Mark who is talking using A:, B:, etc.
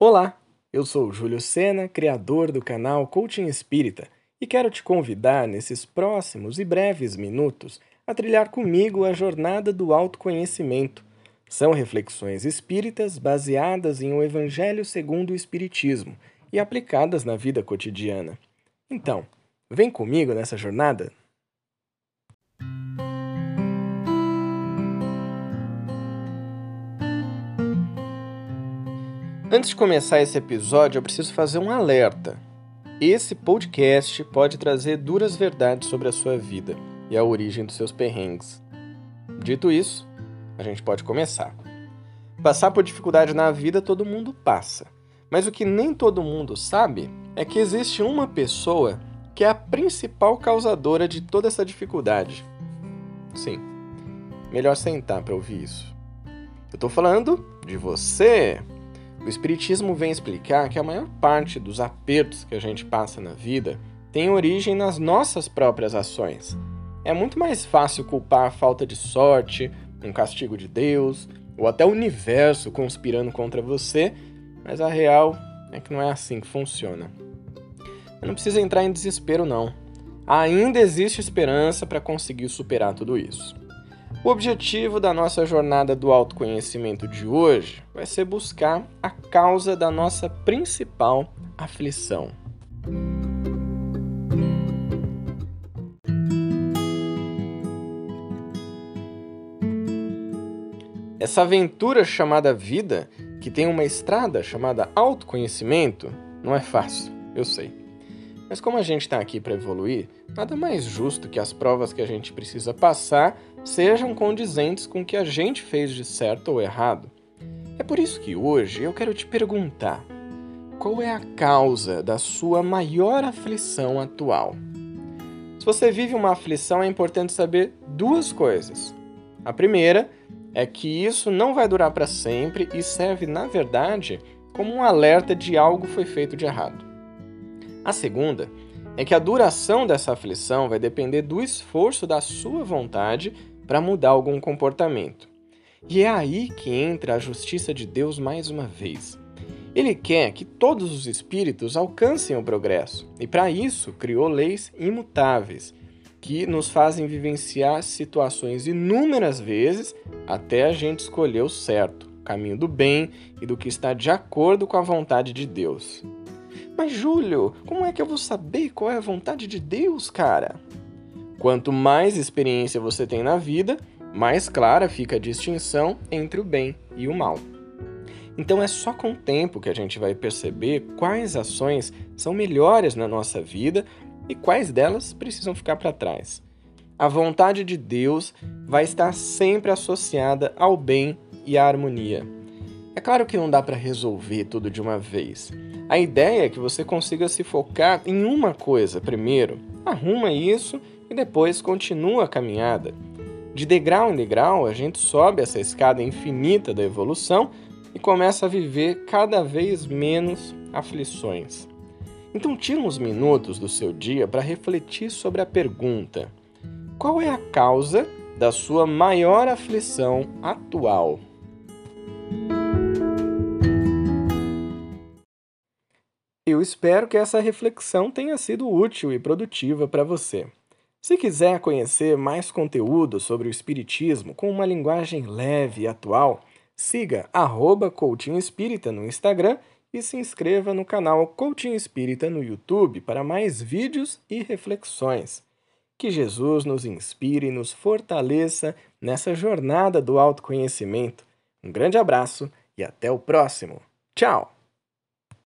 A: Olá, eu sou Júlio Sena, criador do canal Coaching Espírita, e quero te convidar nesses próximos e breves minutos a trilhar comigo a jornada do autoconhecimento. São reflexões espíritas baseadas em o Evangelho segundo o Espiritismo e aplicadas na vida cotidiana. Então, vem comigo nessa jornada? Antes de começar esse episódio, eu preciso fazer um alerta. Esse podcast pode trazer duras verdades sobre a sua vida e a origem dos seus perrengues. Dito isso, a gente pode começar. Passar por dificuldade na vida todo mundo passa, mas o que nem todo mundo sabe é que existe uma pessoa que é a principal causadora de toda essa dificuldade. Sim, melhor sentar para ouvir isso. Eu tô falando de você. O Espiritismo vem explicar que a maior parte dos apertos que a gente passa na vida tem origem nas nossas próprias ações. É muito mais fácil culpar a falta de sorte, um castigo de Deus, ou até o universo conspirando contra você, mas a real é que não é assim que funciona. Mas não precisa entrar em desespero, não. Ainda existe esperança para conseguir superar tudo isso. O objetivo da nossa jornada do autoconhecimento de hoje vai ser buscar a causa da nossa principal aflição. Essa aventura chamada vida, que tem uma estrada chamada autoconhecimento, não é fácil, eu sei. Mas como a gente está aqui para evoluir, nada mais justo que as provas que a gente precisa passar sejam condizentes com o que a gente fez de certo ou errado. É por isso que hoje eu quero te perguntar: qual é a causa da sua maior aflição atual? Se você vive uma aflição, é importante saber duas coisas. A primeira é que isso não vai durar para sempre e serve, na verdade, como um alerta de algo foi feito de errado. A segunda é que a duração dessa aflição vai depender do esforço da sua vontade para mudar algum comportamento. E é aí que entra a justiça de Deus mais uma vez. Ele quer que todos os espíritos alcancem o progresso, e para isso criou leis imutáveis, que nos fazem vivenciar situações inúmeras vezes até a gente escolher o certo, o caminho do bem e do que está de acordo com a vontade de Deus. Mas, Júlio, como é que eu vou saber qual é a vontade de Deus, cara? Quanto mais experiência você tem na vida, mais clara fica a distinção entre o bem e o mal. Então é só com o tempo que a gente vai perceber quais ações são melhores na nossa vida e quais delas precisam ficar para trás. A vontade de Deus vai estar sempre associada ao bem e à harmonia. É claro que não dá para resolver tudo de uma vez. A ideia é que você consiga se focar em uma coisa primeiro, arruma isso e depois continua a caminhada. De degrau em degrau, a gente sobe essa escada infinita da evolução e começa a viver cada vez menos aflições. Então, tira uns minutos do seu dia para refletir sobre a pergunta: qual é a causa da sua maior aflição atual? Eu espero que essa reflexão tenha sido útil e produtiva para você. Se quiser conhecer mais conteúdo sobre o Espiritismo com uma linguagem leve e atual, siga arroba Espírita no Instagram e se inscreva no canal Coaching Espírita no YouTube para mais vídeos e reflexões. Que Jesus nos inspire e nos fortaleça nessa jornada do autoconhecimento. Um grande abraço e até o próximo. Tchau!